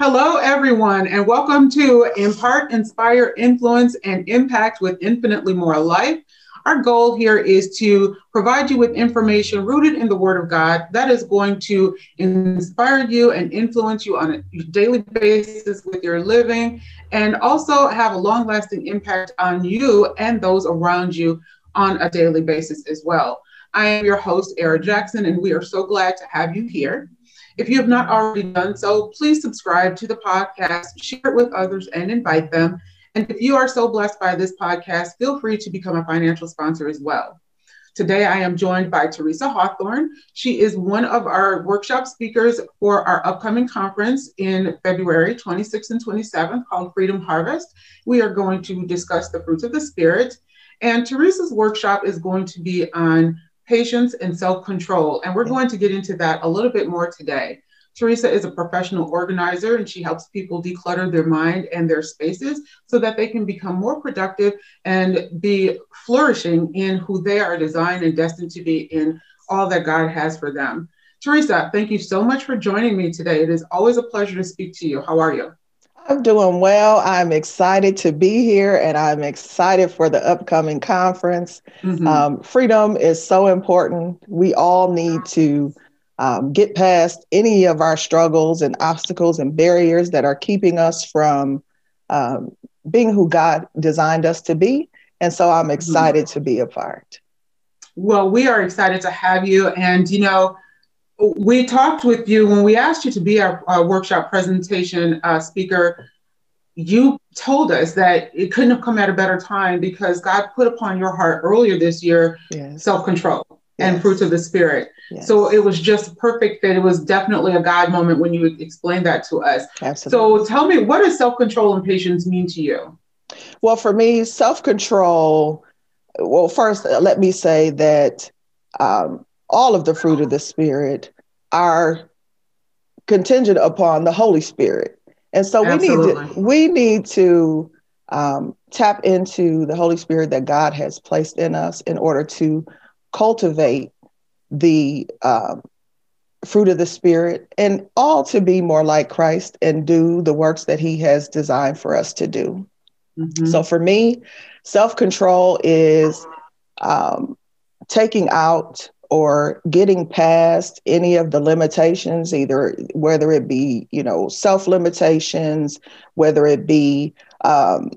Hello, everyone, and welcome to Impart, Inspire, Influence, and Impact with Infinitely More Life. Our goal here is to provide you with information rooted in the Word of God that is going to inspire you and influence you on a daily basis with your living, and also have a long lasting impact on you and those around you on a daily basis as well. I am your host, Era Jackson, and we are so glad to have you here. If you have not already done so, please subscribe to the podcast, share it with others, and invite them. And if you are so blessed by this podcast, feel free to become a financial sponsor as well. Today, I am joined by Teresa Hawthorne. She is one of our workshop speakers for our upcoming conference in February 26th and 27th called Freedom Harvest. We are going to discuss the fruits of the Spirit. And Teresa's workshop is going to be on patience, and self control. And we're going to get into that a little bit more today. Teresa is a professional organizer and she helps people declutter their mind and their spaces so that they can become more productive and be flourishing in who they are designed and destined to be in all that God has for them. Teresa, thank you so much for joining me today. It is always a pleasure to speak to you. How are you? I'm doing well. I'm excited to be here and I'm excited for the upcoming conference. Mm-hmm. Um, freedom is so important. We all need to um, get past any of our struggles and obstacles and barriers that are keeping us from um, being who God designed us to be. And so I'm mm-hmm. excited mm-hmm. to be a part. Well, we are excited to have you. And, you know, we talked with you when we asked you to be our, our workshop presentation uh, speaker. You told us that it couldn't have come at a better time because God put upon your heart earlier this year yes. self control yes. and fruits of the Spirit. Yes. So it was just perfect that it was definitely a God moment when you explained that to us. Absolutely. So tell me, what does self control and patience mean to you? Well, for me, self control, well, first, let me say that um, all of the fruit of the Spirit are contingent upon the Holy Spirit. And so we need to we need to um, tap into the Holy Spirit that God has placed in us in order to cultivate the um, fruit of the Spirit and all to be more like Christ and do the works that He has designed for us to do. Mm-hmm. So for me, self control is um, taking out or getting past any of the limitations either whether it be you know self limitations whether it be um,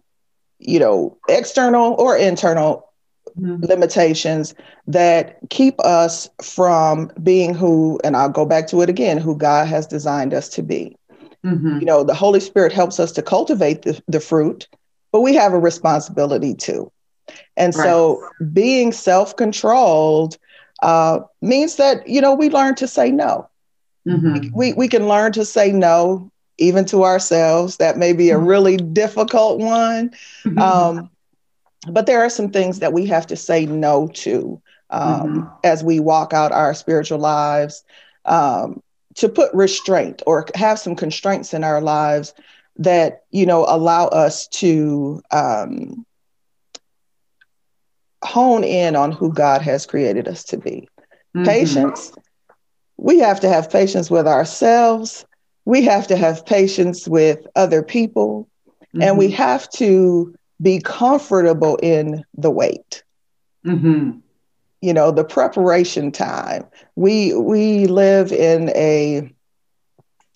you know external or internal mm-hmm. limitations that keep us from being who and i'll go back to it again who god has designed us to be mm-hmm. you know the holy spirit helps us to cultivate the, the fruit but we have a responsibility too and right. so being self-controlled uh, means that you know we learn to say no. Mm-hmm. We we can learn to say no even to ourselves. That may be a mm-hmm. really difficult one, mm-hmm. um, but there are some things that we have to say no to um, mm-hmm. as we walk out our spiritual lives. Um, to put restraint or have some constraints in our lives that you know allow us to um, hone in on who God has created us to be. Mm-hmm. Patience. We have to have patience with ourselves. We have to have patience with other people. Mm-hmm. And we mm-hmm. have to be comfortable in the wait. Mm-hmm. You know, the preparation time. We we live in a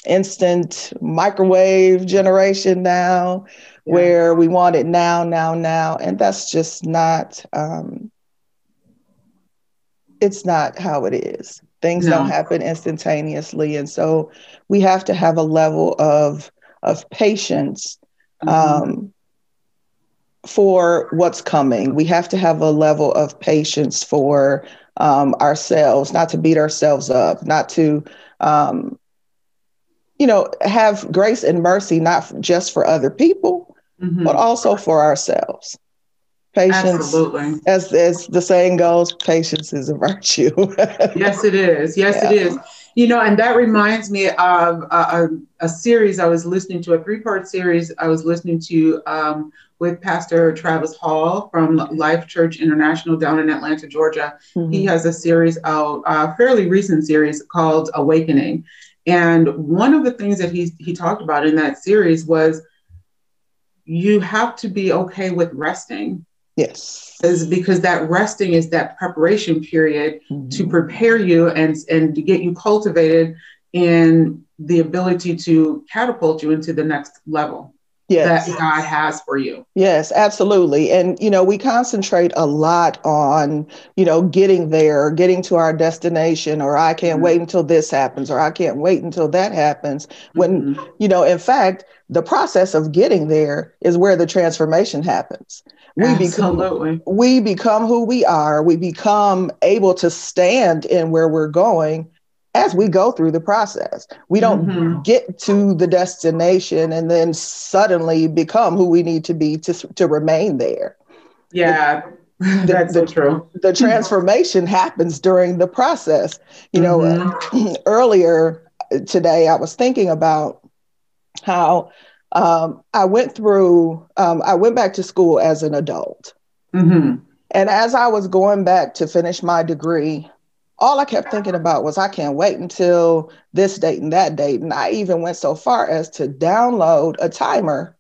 instant microwave generation now yeah. where we want it now, now, now. And that's just not, um, it's not how it is. Things no. don't happen instantaneously. And so we have to have a level of, of patience mm-hmm. um, for what's coming. We have to have a level of patience for um, ourselves, not to beat ourselves up, not to um, you know, have grace and mercy, not just for other people, mm-hmm. but also for ourselves. Patience, Absolutely. as as the saying goes, patience is a virtue. yes, it is. Yes, yeah. it is. You know, and that reminds me of a, a, a series I was listening to, a three part series I was listening to um, with Pastor Travis Hall from Life Church International down in Atlanta, Georgia. Mm-hmm. He has a series out, a fairly recent series called Awakening. And one of the things that he he talked about in that series was you have to be okay with resting. Yes. Is because that resting is that preparation period mm-hmm. to prepare you and and to get you cultivated in the ability to catapult you into the next level yes. that God has for you. Yes, absolutely. And, you know, we concentrate a lot on, you know, getting there, getting to our destination, or I can't mm-hmm. wait until this happens, or I can't wait until that happens. When, mm-hmm. you know, in fact, the process of getting there is where the transformation happens. We Absolutely. become we become who we are. We become able to stand in where we're going as we go through the process. We don't mm-hmm. get to the destination and then suddenly become who we need to be to, to remain there. Yeah. The, That's the, so true. The transformation happens during the process. You know, mm-hmm. uh, earlier today I was thinking about how um, I went through, um, I went back to school as an adult. Mm-hmm. And as I was going back to finish my degree, all I kept thinking about was I can't wait until this date and that date. And I even went so far as to download a timer,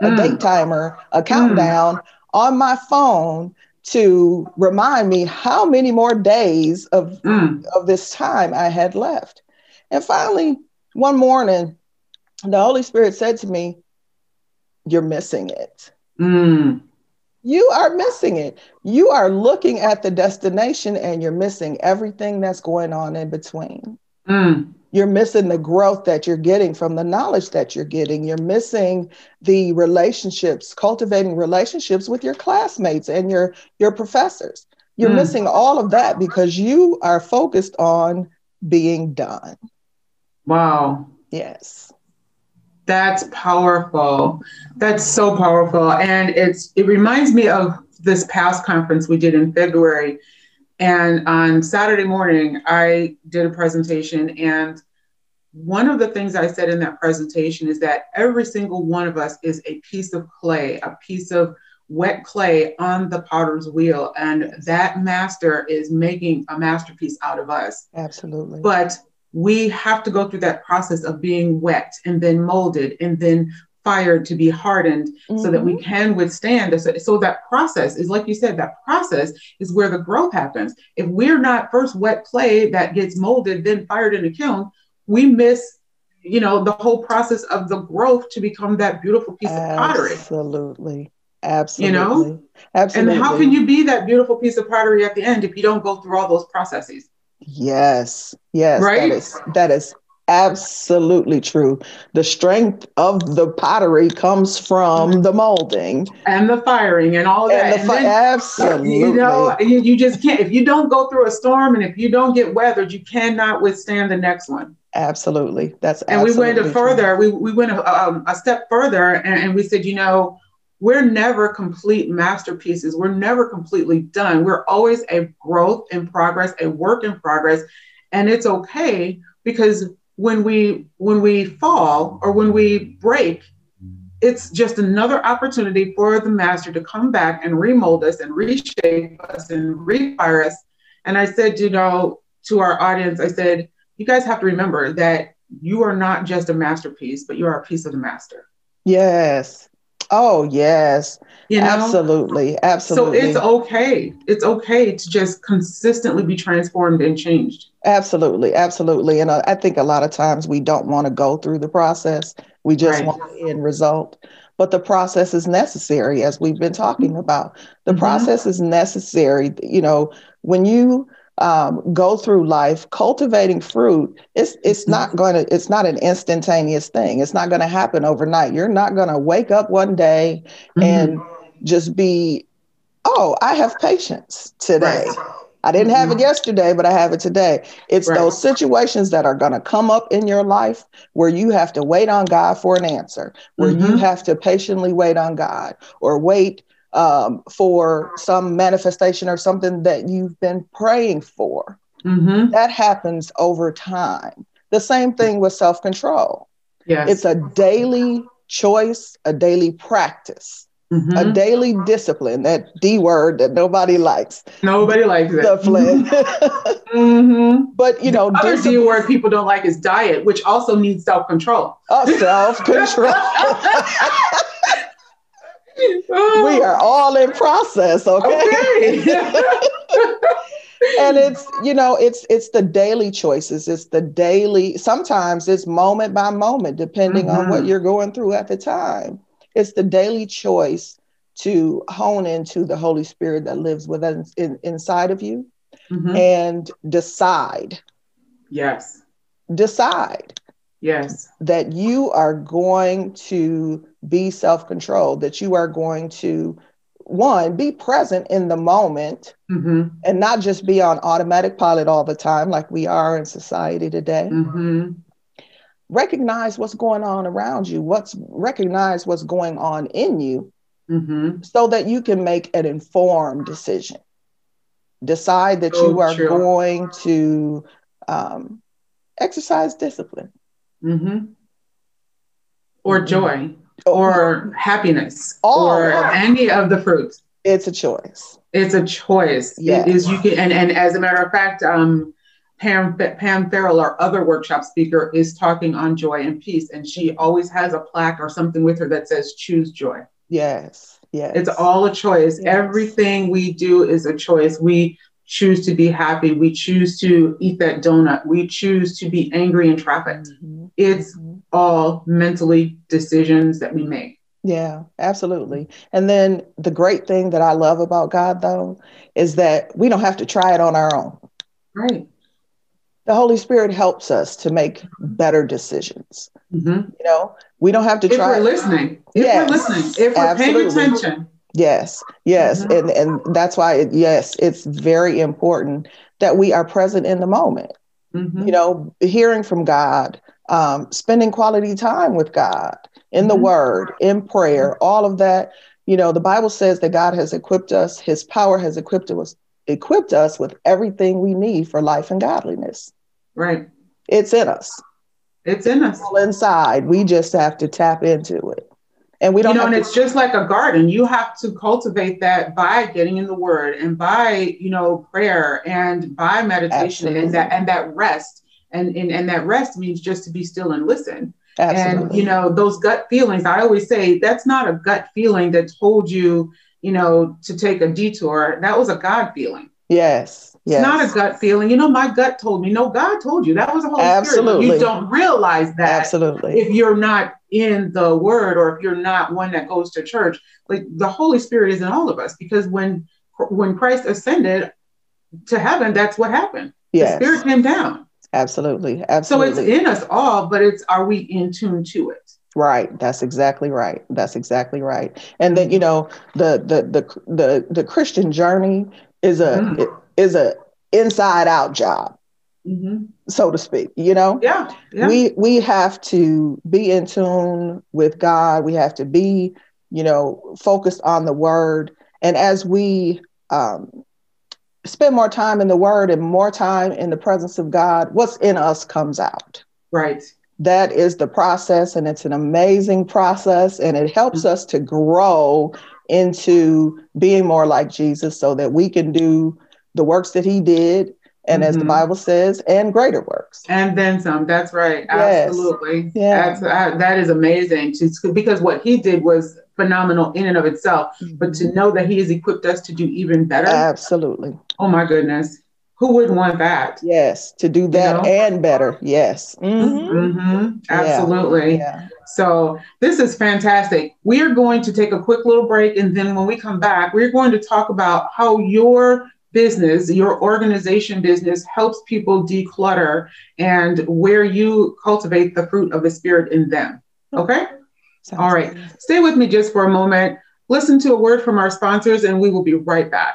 a mm. date timer, a countdown mm. on my phone to remind me how many more days of, mm. of this time I had left. And finally, one morning, the Holy Spirit said to me, You're missing it. Mm. You are missing it. You are looking at the destination and you're missing everything that's going on in between. Mm. You're missing the growth that you're getting from the knowledge that you're getting. You're missing the relationships, cultivating relationships with your classmates and your, your professors. You're mm. missing all of that because you are focused on being done. Wow. Yes. That's powerful. That's so powerful. And it's it reminds me of this past conference we did in February. And on Saturday morning, I did a presentation. And one of the things I said in that presentation is that every single one of us is a piece of clay, a piece of wet clay on the potter's wheel. And that master is making a masterpiece out of us. Absolutely. But we have to go through that process of being wet and then molded and then fired to be hardened mm-hmm. so that we mm-hmm. can withstand this. So that process is like you said, that process is where the growth happens. If we're not first wet clay that gets molded, then fired in a kiln, we miss, you know, the whole process of the growth to become that beautiful piece Absolutely. of pottery. Absolutely. Absolutely. You know? Absolutely. And how can you be that beautiful piece of pottery at the end if you don't go through all those processes? Yes, yes, right. That is, that is absolutely true. The strength of the pottery comes from the molding and the firing and all and that. The fi- absolutely. You know, you, you just can't. If you don't go through a storm and if you don't get weathered, you cannot withstand the next one. Absolutely, that's and we went a further. We we went a, um, a step further, and, and we said, you know, we're never complete masterpieces. We're never completely done. We're always a growth in progress, a work in progress. And it's okay because when we when we fall or when we break, it's just another opportunity for the master to come back and remold us and reshape us and refire us. And I said, you know, to our audience, I said, you guys have to remember that you are not just a masterpiece, but you are a piece of the master. Yes. Oh, yes. You know? Absolutely. Absolutely. So it's okay. It's okay to just consistently be transformed and changed. Absolutely. Absolutely. And I think a lot of times we don't want to go through the process. We just right. want the end result. But the process is necessary, as we've been talking about. The mm-hmm. process is necessary. You know, when you um, go through life cultivating fruit it's it's mm-hmm. not going to it's not an instantaneous thing it's not going to happen overnight you're not going to wake up one day mm-hmm. and just be oh i have patience today right. i didn't have it mm-hmm. yesterday but i have it today it's right. those situations that are going to come up in your life where you have to wait on god for an answer where mm-hmm. you have to patiently wait on god or wait um, for some manifestation or something that you've been praying for. Mm-hmm. That happens over time. The same thing with self control. Yes. It's a daily choice, a daily practice mm-hmm. a daily discipline, that D word that nobody likes. Nobody likes it. Discipline. mm-hmm. But, you know, the other D word people don't like is diet, which also needs self control. Oh, self control. we are all in process, okay? okay. and it's you know it's it's the daily choices it's the daily sometimes it's moment by moment depending mm-hmm. on what mm-hmm. you're going through at the time it's the daily choice to hone into the holy spirit that lives within in, inside of you mm-hmm. and decide yes decide yes that you are going to be self-controlled that you are going to one, be present in the moment mm-hmm. and not just be on automatic pilot all the time like we are in society today. Mm-hmm. Recognize what's going on around you, what's recognize what's going on in you mm-hmm. so that you can make an informed decision. Decide that you are true. going to um, exercise discipline. Mm-hmm. Or mm-hmm. joy or happiness All or any of the fruits. It's a choice. It's a choice. Yes. It is you can and, and as a matter of fact, um, Pam Pam Farrell, our other workshop speaker, is talking on joy and peace, and she always has a plaque or something with her that says "Choose joy." Yes, yes. It's all a choice. Yes. Everything we do is a choice. We choose to be happy. We choose to eat that donut. We choose to be angry in traffic. Mm-hmm. It's mm-hmm all mentally decisions that we make. Yeah, absolutely. And then the great thing that I love about God, though, is that we don't have to try it on our own. Right. The Holy Spirit helps us to make better decisions. Mm-hmm. You know, we don't have to if try. If we're listening, if yes, we're listening, if we're absolutely. paying attention. Yes, yes, mm-hmm. and and that's why, it, yes, it's very important that we are present in the moment. Mm-hmm. You know, hearing from God, um, spending quality time with God in the mm-hmm. Word, in prayer, all of that. You know, the Bible says that God has equipped us, His power has equipped us, equipped us with everything we need for life and godliness. Right. It's in us. It's in us. All inside. We just have to tap into it. And we don't you know, and to- it's just like a garden. You have to cultivate that by getting in the word and by, you know, prayer and by meditation Absolutely. and that and that rest and, and and that rest means just to be still and listen Absolutely. and you know those gut feelings i always say that's not a gut feeling that told you you know to take a detour that was a god feeling yes yes it's not a gut feeling you know my gut told me no god told you that was a holy Absolutely. spirit you don't realize that Absolutely. if you're not in the word or if you're not one that goes to church like the holy spirit is in all of us because when when christ ascended to heaven that's what happened yes. the spirit came down Absolutely. Absolutely. So it's in us all, but it's are we in tune to it? Right. That's exactly right. That's exactly right. And then, you know, the the the the, the Christian journey is a mm-hmm. is a inside out job. Mm-hmm. so to speak you know yeah, yeah we we have to be in tune with god we have to be you know focused on the word and as we um, spend more time in the word and more time in the presence of God, what's in us comes out. Right. That is the process, and it's an amazing process, and it helps mm-hmm. us to grow into being more like Jesus so that we can do the works that he did and mm-hmm. as the mm-hmm. bible says and greater works and then some that's right yes. absolutely yeah that's, that is amazing to, because what he did was phenomenal in and of itself mm-hmm. but to mm-hmm. know that he has equipped us to do even better absolutely oh my goodness who wouldn't want that yes to do that you know? and better yes mm-hmm. Mm-hmm. absolutely yeah. Yeah. so this is fantastic we are going to take a quick little break and then when we come back we're going to talk about how your business, your organization business helps people declutter and where you cultivate the fruit of the spirit in them. Okay? Sounds All right. Good. Stay with me just for a moment. Listen to a word from our sponsors and we will be right back.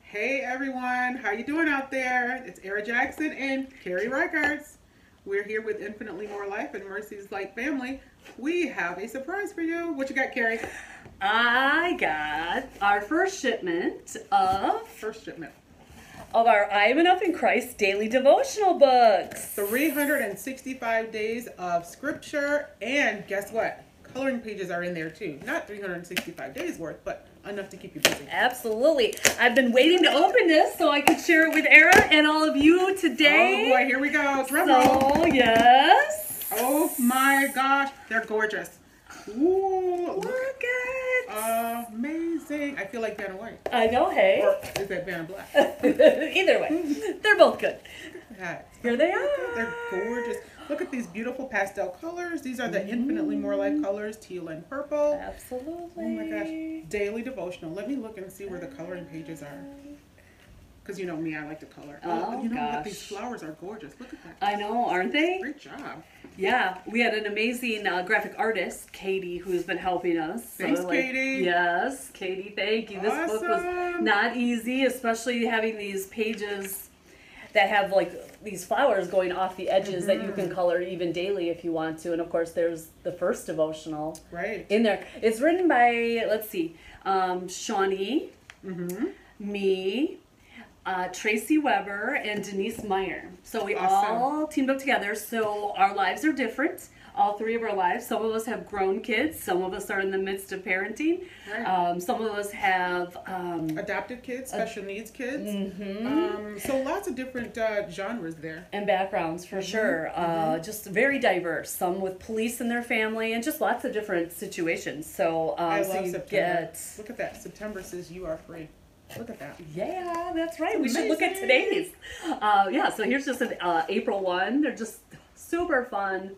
Hey everyone, how you doing out there? It's Era Jackson and Carrie Reichertz. We're here with Infinitely More Life and Mercy's Light Family. We have a surprise for you. What you got, Carrie? I got our first shipment of first shipment of our I Am Enough in Christ daily devotional books. 365 days of scripture and guess what? coloring pages are in there too. Not 365 days worth, but enough to keep you busy. Absolutely. I've been waiting to open this so I could share it with Era and all of you today. Oh boy, here we go. Drum roll. So, yes. Oh my gosh, they're gorgeous. Ooh, Look look. at Amazing. I feel like Vanna White. I know, hey. Or is that Vanna Black? Either way, they're both good. Here they are. They're gorgeous. Look at these beautiful pastel colors. These are the mm. infinitely more life colors, teal and purple. Absolutely. Oh my gosh. Daily devotional. Let me look and see where the coloring pages are. Because you know me, I like to color. Oh, you know what? gosh. These flowers are gorgeous. Look at that. I know, aren't they? Great job. Yeah, we had an amazing uh, graphic artist, Katie, who's been helping us. So, Thanks, Katie. Yes, Katie, thank you. This book was not easy, especially having these pages that have like these flowers going off the edges that you Mm-hmm. can color even daily if you want to. And of course, there's the first devotional Right. in there. It's written by, let's see, um, Shawnee, Mm-hmm. me, uh, Tracy Weber, and Denise Meyer. So we Awesome. all teamed up together. So our lives are different. All three of our lives. Some of us have grown kids. Some of us are in the midst of parenting. Right. Um, some of us have. Um, Adopted kids, special needs kids. mhm. Um, so lots of different uh, genres there. and backgrounds Mm-hmm. for sure. Uh, just very diverse. Some with police in their family, and just lots of different situations. So, um, I so love you September. get. Look at that. September says you are free. Look at that. Yeah, that's right. We should look at today's. Uh, yeah, so here's just an uh, April one. They're just super fun.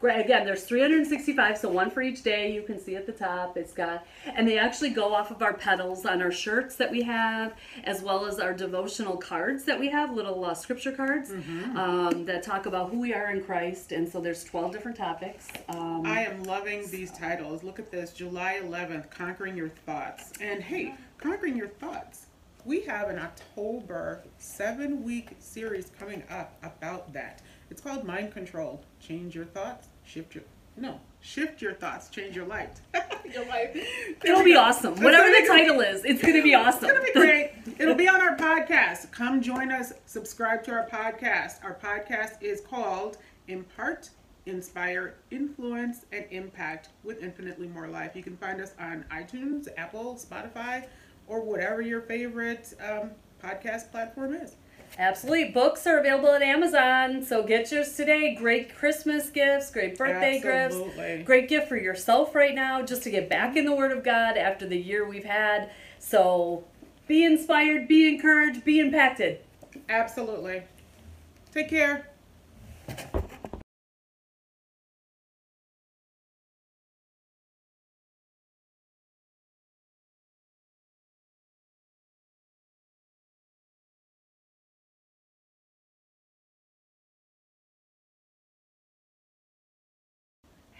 Great. Again, there's 365, so one for each day. You can see at the top. It's got, and they actually go off of our petals on our shirts that we have, as well as our devotional cards that we have, little uh, scripture cards um, that talk about who we are in Christ. And so there's 12 different topics. Um, I am loving these titles. Look at this July 11th, Conquering Your Thoughts. And hey, Conquering Your Thoughts. We have an October seven week series coming up about that. It's called Mind Control. Change your thoughts, shift your. No, shift your thoughts, change your life. your life. it'll be awesome. It's Whatever gonna the be- title is, it's going to be awesome. It's gonna be great. It'll be on our podcast. Come join us. Subscribe to our podcast. Our podcast is called Impart, Inspire, Influence, and Impact with Infinitely More Life. You can find us on iTunes, Apple, Spotify, or whatever your favorite um, podcast platform is. Absolutely. Books are available at Amazon, so get yours today. Great Christmas gifts, great birthday Absolutely. gifts. Great gift for yourself right now just to get back in the Word of God after the year we've had. So be inspired, be encouraged, be impacted. Absolutely. Take care.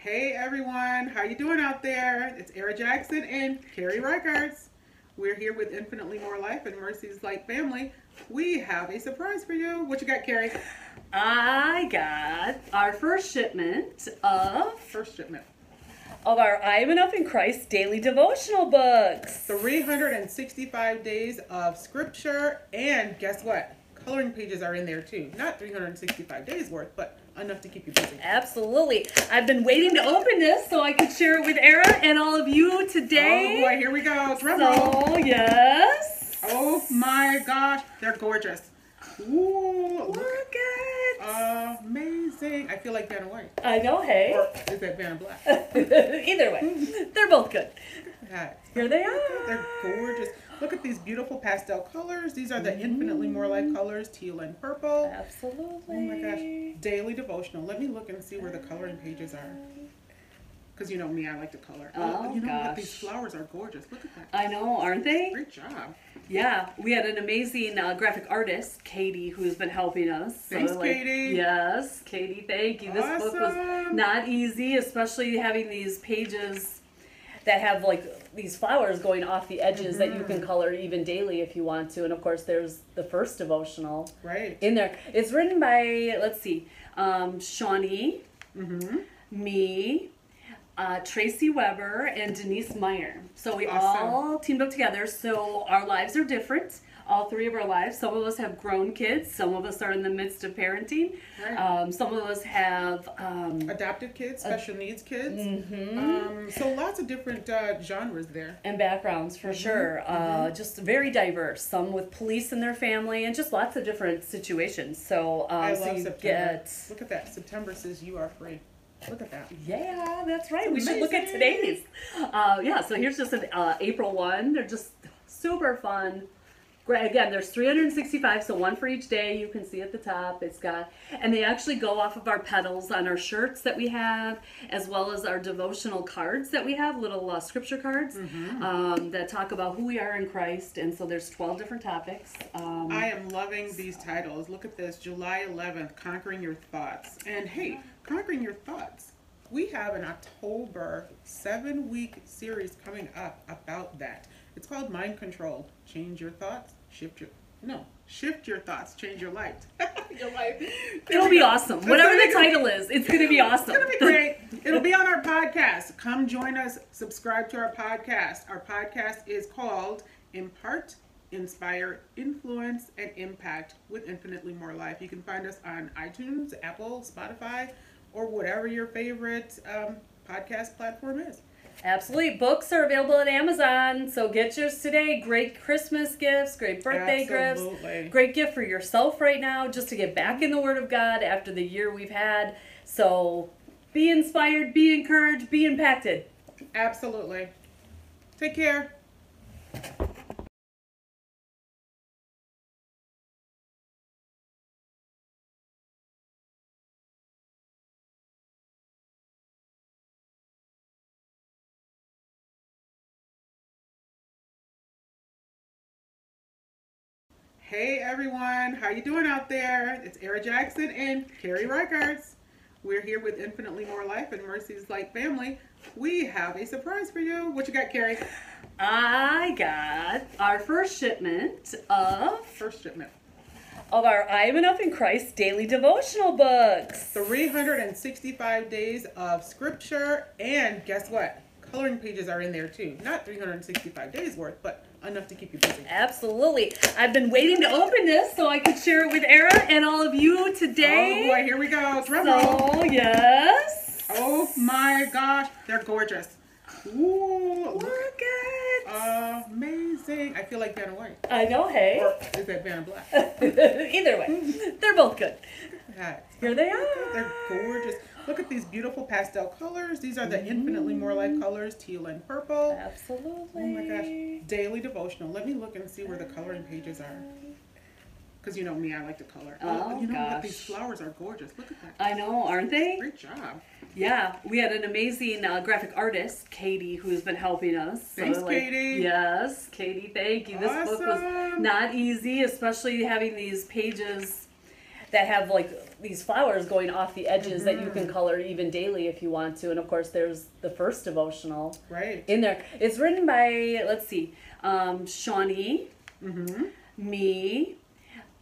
Hey everyone, how you doing out there? It's Era Jackson and Carrie Reichertz. We're here with Infinitely More Life and Mercy's Light Family. We have a surprise for you. What you got, Carrie? I got our first shipment of, First shipment. of our I Am Enough in Christ daily devotional books. 365 days of scripture, and guess what? Coloring pages are in there too. Not 365 days worth, but enough to keep you busy. Absolutely. I've been waiting to open this so I could share it with Era and all of you today. Oh boy, here we go. Drum. So, yes. Oh my gosh, they're gorgeous. Ooh, look. Look at. Amazing. I feel like Vanna White. I know, hey. Or is that Vanna Black? Either way, they're both good. Here they are. They're gorgeous. Look at these beautiful pastel colors. These are the infinitely more life colors, teal and purple. Absolutely. Oh my gosh. Daily devotional. Let me look and see where the coloring pages are. Because you know me, I like to color. Oh, you know what? gosh. These flowers are gorgeous. Look at that. I know, aren't they? Great job. Yeah, we had an amazing uh, graphic artist, Katie, who's been helping us. Thanks, Katie. Yes, Katie, thank you. This book was not easy, especially having these pages that have like these flowers going off the edges that you Mm-hmm. can color even daily if you want to. And of course, there's the first devotional Right. in there. It's written by, let's see, um, Shawnee, Mm-hmm. me, uh, Tracy Weber, and Denise Meyer. So we Awesome. all teamed up together. So our lives are different. all three of our lives. Some of us have grown kids. Some of us are in the midst of parenting. Right. Um, some of us have um, Adopted kids, special needs kids. mhm. Um, so lots of different uh, genres there. and backgrounds for sure. Uh, just very diverse. Some with police in their family, and just lots of different situations. So, um, I so love you September. get. Look at that. September says you are free. Look at that. Yeah, that's right. It's we should look at today's. Uh, yeah, so here's just an uh, April one. They're just super fun. Great. Again, there's 365, so one for each day. You can see at the top. It's got, and they actually go off of our petals on our shirts that we have, as well as our devotional cards that we have, little uh, scripture cards Mm-hmm. um, that talk about who we are in Christ. And so there's 12 different topics. Um, I am loving these titles. Look at this July 11th, Conquering Your Thoughts. And hey, Conquering Your Thoughts. We have an October seven week series coming up about that. It's called Mind Control. Change your thoughts, shift your. No, shift your thoughts, change your life. your life. it'll be awesome. Whatever the title is, it's going to be awesome. It's gonna be great. It'll be on our podcast. Come join us. Subscribe to our podcast. Our podcast is called Impart, Inspire, Influence, and Impact with Infinitely More Life. You can find us on iTunes, Apple, Spotify, or whatever your favorite um, podcast platform is. Absolutely. Books are available at Amazon, so get yours today. Great Christmas gifts, great birthday Absolutely. gifts. Great gift for yourself right now just to get back in the Word of God after the year we've had. So be inspired, be encouraged, be impacted. Absolutely. Take care. Hey everyone, how you doing out there? It's Era Jackson and Carrie Reichertz. We're here with Infinitely More Life and Mercy's Light family. We have a surprise for you. What you got, Carrie? I got our first shipment of First shipment. of our I Am Enough in Christ daily devotional books. 365 days of scripture, and guess what? Coloring pages are in there too. Not 365 days worth, but enough to keep you busy. Absolutely. I've been waiting to open this so I could share it with Era and all of you today. Oh boy, here we go. Drum roll. So, yes. Oh my gosh, they're gorgeous. Ooh, look. Look at. Amazing. I feel like Vanna White. I know, hey. Or is that Vanna Black? Either way, they're both good. Here they are. They're gorgeous. Look at these beautiful pastel colors. These are the infinitely more life colors, teal and purple. Absolutely. Oh my gosh. Daily devotional. Let me look and see where the coloring pages are. Because you know me, I like to color. Oh, you know what? These flowers are gorgeous. Look at that. I know, aren't they? Great job. Yeah, we had an amazing uh, graphic artist, Katie, who's been helping us. So, Thanks, Katie. Yes, Katie, thank you. This book was not easy, especially having these pages that have like these flowers going off the edges that you can Mm-hmm. color even daily if you want to. And of course, there's the first devotional Right. in there. It's written by, let's see, um, Shawnee, Mm-hmm. me,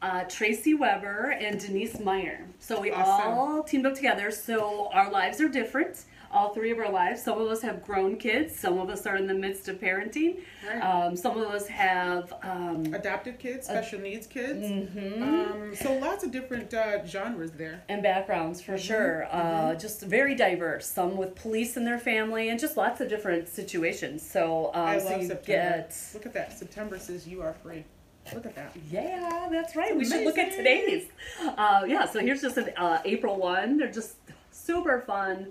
uh, Tracy Weber, and Denise Meyer. So we Awesome. all teamed up together. So our lives are different. All three of our lives. Some of us have grown kids. Some of us are in the midst of parenting. Right. Um, some of us have. Um, Adopted kids, special needs kids. Mm-hmm. Um, so lots of different uh, genres there. and backgrounds for sure. Uh, just very diverse. Some with police in their family, and just lots of different situations. So, um, I so love you September. get. Look at that. September says you are free. Look at that. Yeah, that's right. It's we should look at today's. Uh, yeah, so here's just an uh, April one. They're just super fun.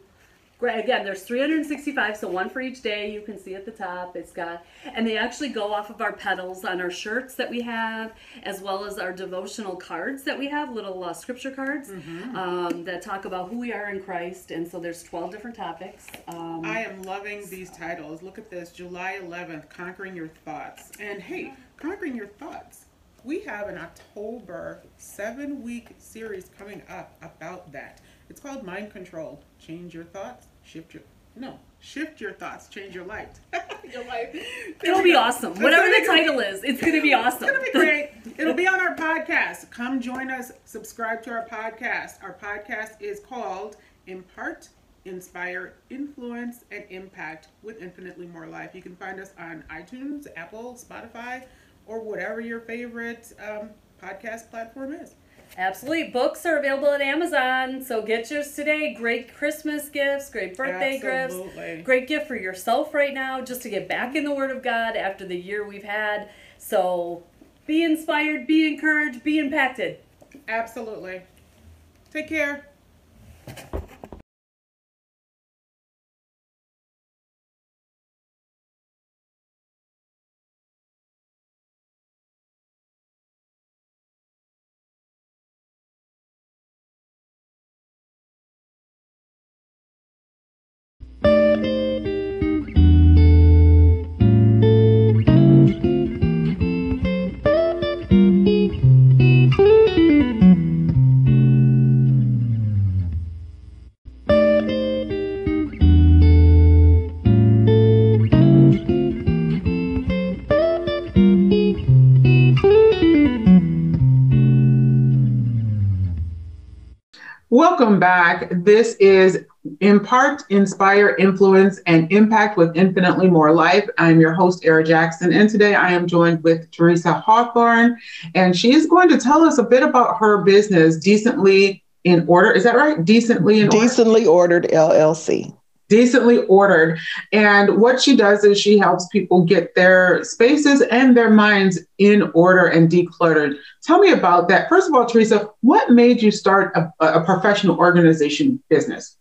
Great. Again, there's 365, so one for each day. You can see at the top. It's got, and they actually go off of our petals on our shirts that we have, as well as our devotional cards that we have, little uh, scripture cards um, that talk about who we are in Christ. And so there's 12 different topics. Um, I am loving these titles. Look at this July 11th, Conquering Your Thoughts. And hey, Conquering Your Thoughts. We have an October seven week series coming up about that. It's called Mind Control. Change your thoughts, shift your. No, shift your thoughts, change your life. your life. it'll be awesome. Whatever the title is, it's going to be awesome. It's gonna be great. It'll be on our podcast. Come join us. Subscribe to our podcast. Our podcast is called Impart, Inspire, Influence, and Impact with Infinitely More Life. You can find us on iTunes, Apple, Spotify, or whatever your favorite um, podcast platform is. Absolutely. Books are available at Amazon, so get yours today. Great Christmas gifts, great birthday Absolutely. gifts, great gift for yourself right now, just to get back in the Word of God after the year we've had. So be inspired, be encouraged, be impacted. Absolutely. Take care. Welcome back. This is Impart, Inspire, Influence, and Impact with Infinitely More Life. I'm your host, Era Jackson, and today I am joined with Teresa Hawthorne, and she is going to tell us a bit about her business, Decently in Order. Is that right? Decently in Decently Order. Ordered LLC decently ordered. And what she does is she helps people get their spaces and their minds in order and decluttered. Tell me about that. First of all, Teresa, what made you start a, a professional organization business?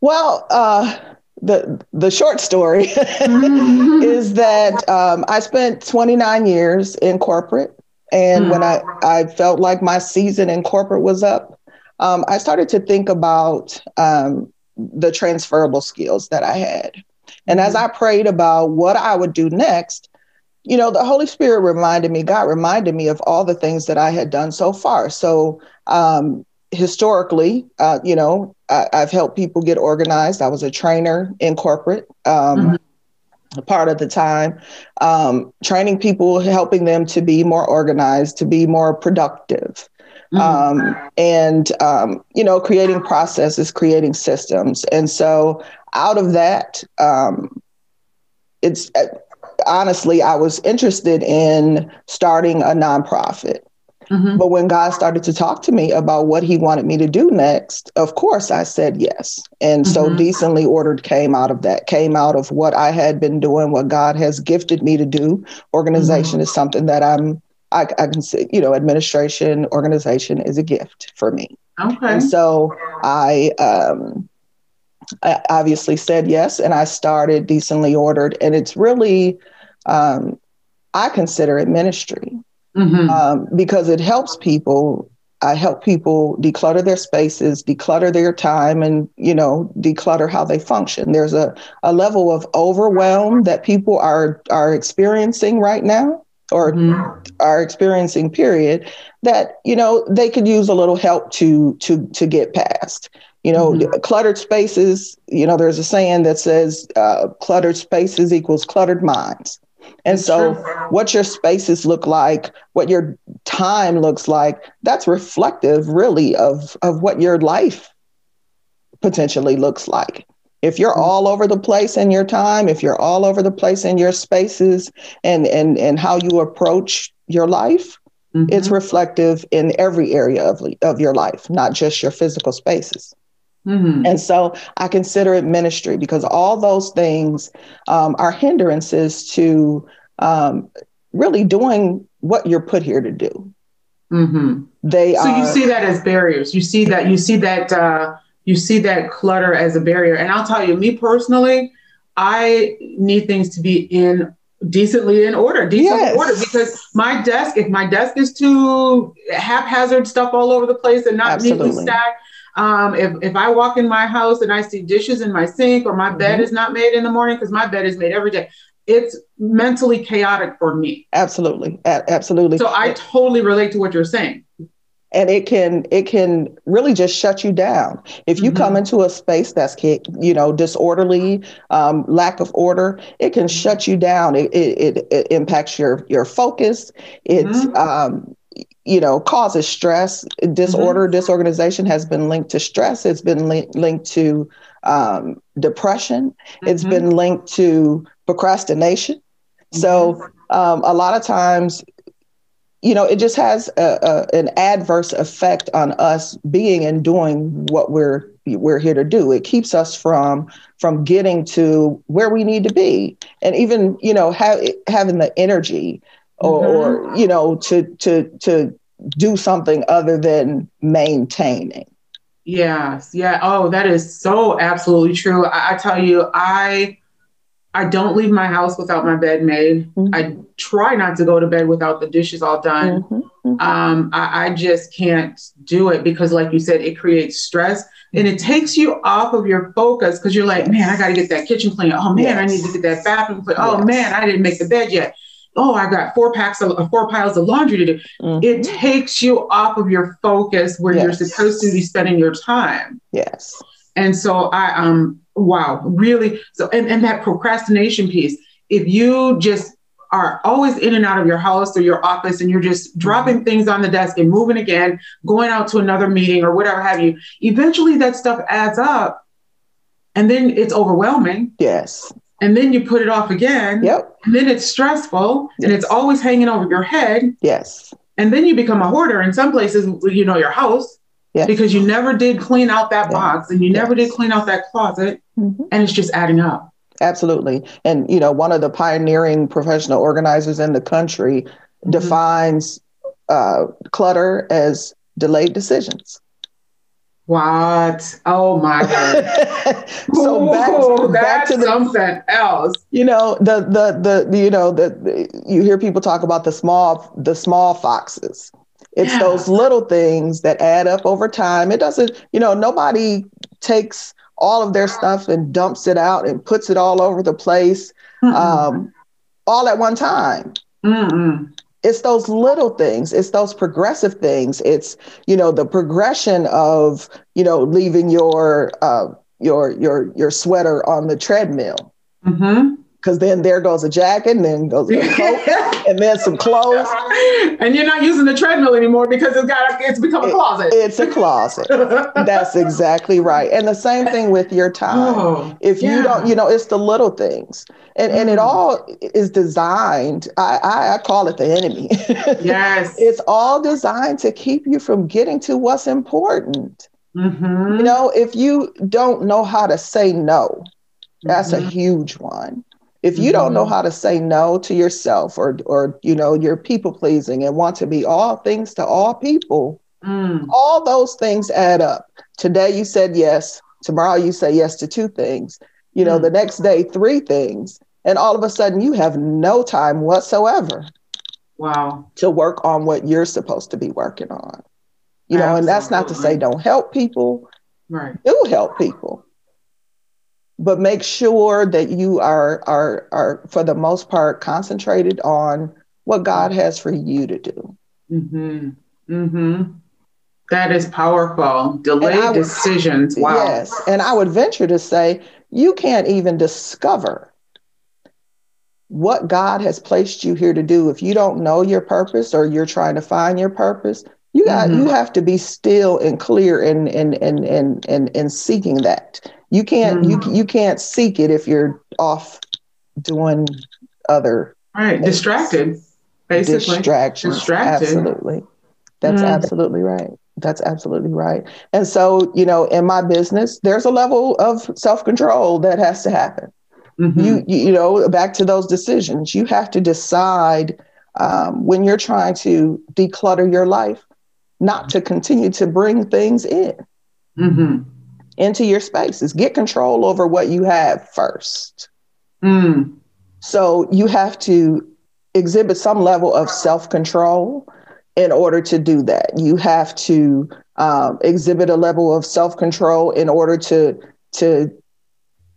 Well, uh, the the short story is that um, I spent 29 years in corporate, and mm-hmm. when I I felt like my season in corporate was up, um, I started to think about um, the transferable skills that I had. And as mm-hmm. I prayed about what I would do next, you know, the Holy Spirit reminded me, God reminded me of all the things that I had done so far. So, um, historically, uh, you know, I, have helped people get organized. I was a trainer in corporate. Um, mm-hmm part of the time, um, training people, helping them to be more organized, to be more productive, mm-hmm. um, and um, you know, creating processes, creating systems. And so, out of that, um, it's uh, honestly, I was interested in starting a nonprofit. Mm-hmm. But when God started to talk to me about what he wanted me to do next, of course I said yes. And mm-hmm. so decently ordered came out of that, came out of what I had been doing, what God has gifted me to do. Organization mm-hmm. is something that I'm I, I can say, you know, administration, organization is a gift for me. Okay. And so I, um, I obviously said yes, and I started decently ordered, and it's really, um, I consider it ministry mm-hmm. um, because it helps people. I help people declutter their spaces, declutter their time, and you know, declutter how they function. There's a, a level of overwhelm that people are are experiencing right now or mm-hmm. are experiencing period that you know they could use a little help to to to get past you know mm-hmm. cluttered spaces you know there's a saying that says uh, cluttered spaces equals cluttered minds and that's so true. what your spaces look like what your time looks like that's reflective really of of what your life potentially looks like if you're all over the place in your time if you're all over the place in your spaces and and and how you approach your life mm-hmm. it's reflective in every area of, of your life not just your physical spaces mm-hmm. and so i consider it ministry because all those things um, are hindrances to um, really doing what you're put here to do mm-hmm. they so are, you see that as barriers you see that you see that uh, you see that clutter as a barrier. And I'll tell you, me personally, I need things to be in decently in order, decently yes. order because my desk, if my desk is too haphazard stuff all over the place and not Absolutely. neatly stacked, um, if, if I walk in my house and I see dishes in my sink or my mm-hmm. bed is not made in the morning because my bed is made every day, it's mentally chaotic for me. Absolutely. A- absolutely. So I totally relate to what you're saying and it can it can really just shut you down if you mm-hmm. come into a space that's you know disorderly um, lack of order it can mm-hmm. shut you down it, it, it impacts your your focus it's mm-hmm. um, you know causes stress disorder mm-hmm. disorganization has been linked to stress it's been li- linked to um, depression it's mm-hmm. been linked to procrastination so um, a lot of times, you know, it just has a, a, an adverse effect on us being and doing what we're we're here to do. It keeps us from from getting to where we need to be, and even you know have, having the energy or, mm-hmm. or you know to to to do something other than maintaining. Yes. Yeah. Oh, that is so absolutely true. I, I tell you, I I don't leave my house without my bed made. Mm-hmm. I try not to go to bed without the dishes all done. Mm-hmm. mm-hmm. Um, I, I, just can't do it because, like you said, it creates stress and it takes you off of your focus because you're like, man, I got to get that kitchen clean. Oh man, yes. I need to get that bathroom clean. Oh yes. man, I didn't make the bed yet oh, I got four packs of four piles of laundry to do. Mm-hmm. It takes you off of your focus where yes. you're supposed to be spending your time. Yes. And so I um wow, really so and, and that procrastination piece, if you just are always in and out of your house or your office and you're just mm-hmm. dropping things on the desk and moving again, going out to another meeting or whatever have you, eventually that stuff adds up and then it's overwhelming. Yes and then you put it off again. Yep. And then it's stressful yes. and it's always hanging over your head. Yes. And then you become a hoarder in some places, you know, your house, yes. because you never did clean out that yes. box and you never did clean out that closet. Mm-hmm. And it's just adding up. Absolutely. And, you know, one of the pioneering professional organizers in the country mm-hmm. defines uh, clutter as delayed decisions. What? Oh my god! so back, back to the, something else. You know the the the you know the, you hear people talk about the small the small foxes. It's yeah. those little things that add up over time. It doesn't, you know, nobody takes all of their stuff and dumps it out and puts it all over the place um, all at one time. Mm-mm it's those little things it's those progressive things it's you know the progression of you know leaving your uh, your your your sweater on the treadmill mm-hmm because then there goes a jacket, and then goes a coat, and then some clothes. And you're not using the treadmill anymore because it's got it's become a closet. It, it's a closet. That's exactly right. And the same thing with your time. Oh, if you yeah. don't, you know, it's the little things, and mm. and it mm. all is designed. I, I, I call it the enemy. yes, it's all designed to keep you from getting to what's important. Mm-hmm. You know, if you don't know how to say no, that's mm-hmm. a huge one. If you mm-hmm. don't know mm-hmm. how to say no to yourself or or you know you're people pleasing and want to be all things to all people, mm. all those things add up. Today you said yes, tomorrow you say yes to two things. You know, mm. the next day three things, and all of a sudden you have no time whatsoever. Wow. To work on what you're supposed to be working on. You know, Absolutely. and that's not to say don't help people. Right. Do help people but make sure that you are are are for the most part concentrated on what God has for you to do. Mm-hmm. Mm-hmm. That is powerful. Delayed would, decisions. Wow. Yes. And I would venture to say you can't even discover what God has placed you here to do if you don't know your purpose or you're trying to find your purpose. You got mm-hmm. you have to be still and clear and and and and and, and seeking that. You can't mm-hmm. you you can't seek it if you're off doing other right things. distracted basically distractions distracted. absolutely that's mm-hmm. absolutely right that's absolutely right and so you know in my business there's a level of self-control that has to happen mm-hmm. you, you know back to those decisions you have to decide um, when you're trying to declutter your life not to continue to bring things in mm-hmm into your spaces. Get control over what you have first. Mm. So you have to exhibit some level of self control in order to do that. You have to um, exhibit a level of self control in order to to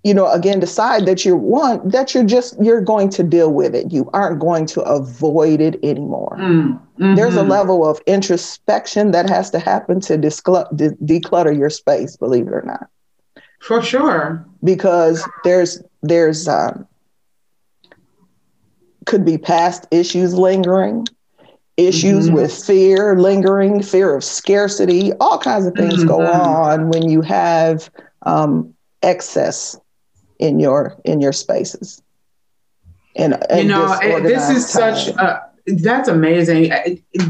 you know again decide that you're one that you're just you're going to deal with it you aren't going to avoid it anymore mm, mm-hmm. there's a level of introspection that has to happen to discl- de- declutter your space believe it or not for sure because there's there's um, could be past issues lingering issues mm-hmm. with fear lingering fear of scarcity all kinds of things mm-hmm. go on when you have um, excess in your in your spaces And, in you know this is time. such a that's amazing.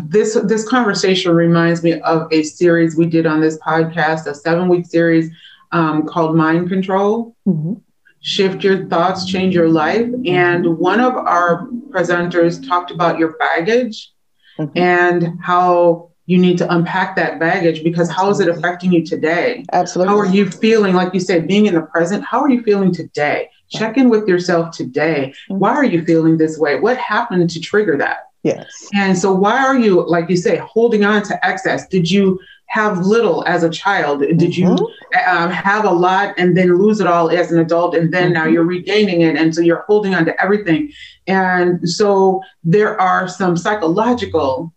This this conversation reminds me of a series we did on this podcast, a seven week series um, called Mind Control. Mm-hmm. Shift your thoughts, change your life. And one of our presenters talked about your baggage mm-hmm. and how you need to unpack that baggage because how is it affecting you today? Absolutely. How are you feeling? Like you said, being in the present, how are you feeling today? Check in with yourself today. Mm-hmm. Why are you feeling this way? What happened to trigger that? Yes. And so, why are you, like you say, holding on to excess? Did you have little as a child? Did mm-hmm. you um, have a lot and then lose it all as an adult? And then mm-hmm. now you're regaining it. And so you're holding on to everything. And so there are some psychological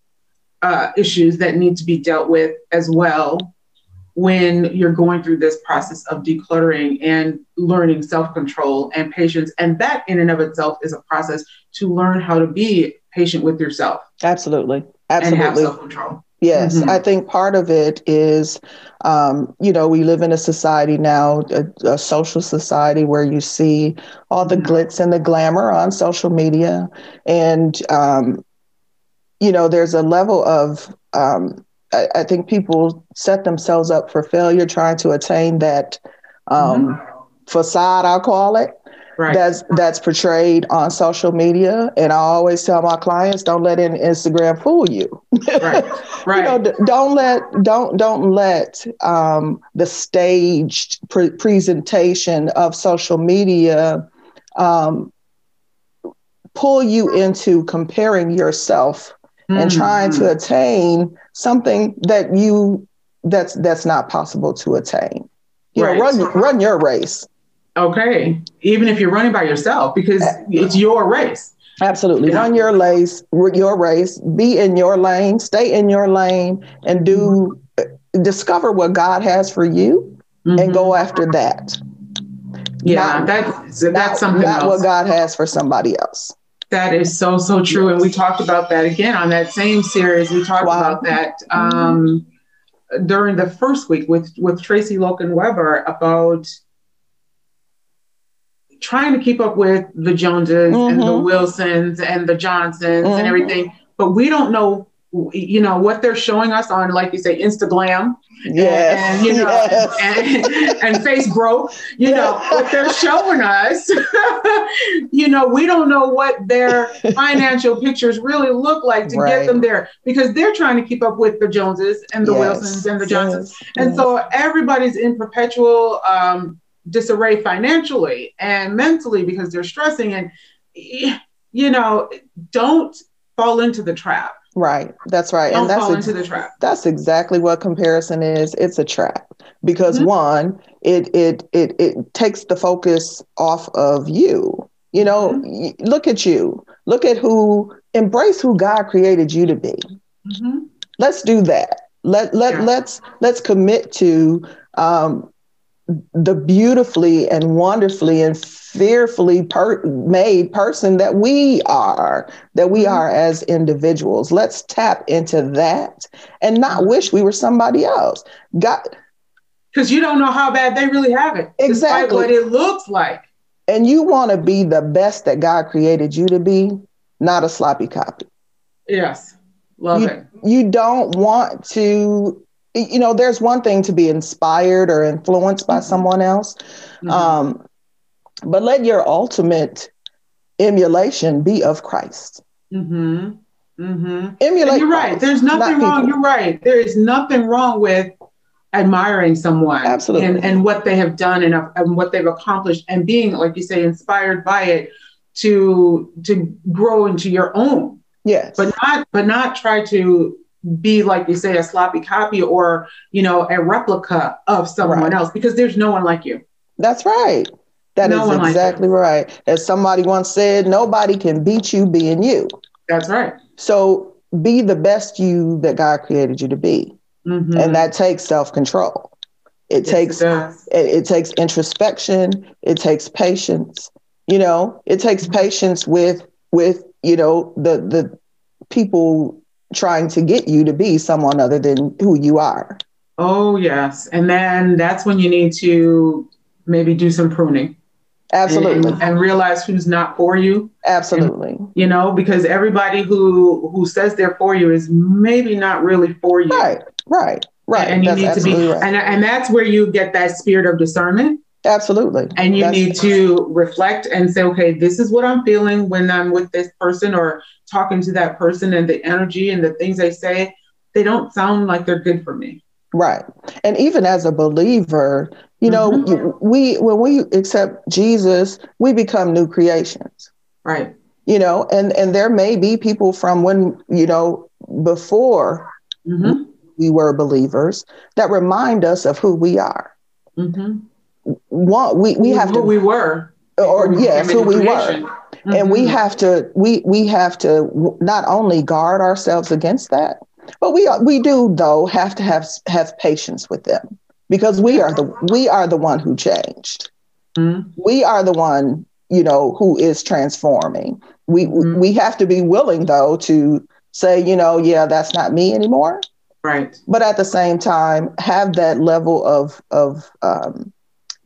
uh, issues that need to be dealt with as well when you're going through this process of decluttering and learning self control and patience. And that, in and of itself, is a process to learn how to be patient with yourself. Absolutely. Absolutely. And have self control. Yes, mm-hmm. I think part of it is, um, you know, we live in a society now, a, a social society where you see all the mm-hmm. glitz and the glamour on social media. And, um, you know, there's a level of, um, I, I, think people set themselves up for failure trying to attain that um, mm-hmm. facade, I'll call it right. that's that's portrayed on social media. And I always tell my clients, don't let any Instagram fool you. Right. Right. you know, don't let don't don't let um, the staged pre- presentation of social media um, pull you into comparing yourself mm-hmm. and trying to attain something that you that's that's not possible to attain. You right. know, run run your race. Okay. Even if you're running by yourself, because it's your race. Absolutely. Yeah. Run your race, your race, be in your lane, stay in your lane, and do mm-hmm. discover what God has for you mm-hmm. and go mm-hmm. after that. Yeah, not, that's that's not, something not else. what God has for somebody else. That is so so true, yes. and we talked about that again on that same series. We talked wow. about that um, mm-hmm. during the first week with with Tracy Loken Weber about trying to keep up with the Joneses mm-hmm. and the mm-hmm. Wilsons and the Johnsons mm-hmm. and everything, but we don't know, you know, what they're showing us on, like you say, Instagram. Yes. And, you know, yes. and, and, Facebook, you know, what they're showing us, you know, we don't know what their financial pictures really look like to right. get them there because they're trying to keep up with the Joneses and the yes. Wilsons and the Johnsons. And so everybody's in perpetual um, disarray financially and mentally because they're stressing and you know don't fall into the trap right. That's right. Don't and that's fall ex- into the trap. that's exactly what comparison is. It's a trap. Because mm-hmm. one it, it it it takes the focus off of you. You know mm-hmm. look at you. Look at who embrace who god created you to be. Mm-hmm. let's do that. Let let yeah. let's let's commit to um, the beautifully and wonderfully and fearfully per- made person that we are, that we mm-hmm. are as individuals. Let's tap into that and not wish we were somebody else. God, because you don't know how bad they really have it. Exactly what it looks like. And you want to be the best that God created you to be, not a sloppy copy. Yes, love you, it. You don't want to you know, there's one thing to be inspired or influenced by mm-hmm. someone else, mm-hmm. um, but let your ultimate emulation be of Christ. Mm-hmm. Mm-hmm. Emulate. And you're right. There's nothing wrong. You're right. There is nothing wrong with admiring someone absolutely and, and what they have done and, and what they've accomplished and being like you say inspired by it to to grow into your own yes but not but not try to be like you say a sloppy copy or you know a replica of someone right. else because there's no one like you. That's right. That no is exactly like right. As somebody once said nobody can beat you being you. That's right. So be the best you that god created you to be. Mm-hmm. and that takes self-control. It yes, takes it, it, it takes introspection. It takes patience. You know it takes mm-hmm. patience with with you know the the people trying to get you to be someone other than who you are. Oh, yes. And then that's when you need to maybe do some pruning. Absolutely. And, and realize who's not for you. Absolutely. And, you know, because everybody who who says they're for you is maybe not really for you. Right. Right. Right. And you that's need to be right. and, and that's where you get that spirit of discernment. Absolutely. And you that's, need to reflect and say, okay, this is what I'm feeling when I'm with this person or talking to that person and the energy and the things they say, they don't sound like they're good for me. Right. And even as a believer, you know, mm-hmm. we when we accept Jesus, we become new creations. Right. You know, and and there may be people from when, you know, before mm-hmm. we were believers that remind us of who we are. Mm-hmm. One, we, we have who to we were. Or yes, who we were. And we mm-hmm. have to we we have to not only guard ourselves against that, but we we do though have to have have patience with them because we are the we are the one who changed. Mm-hmm. We are the one you know who is transforming. We mm-hmm. we have to be willing though to say you know yeah that's not me anymore. Right. But at the same time, have that level of of um,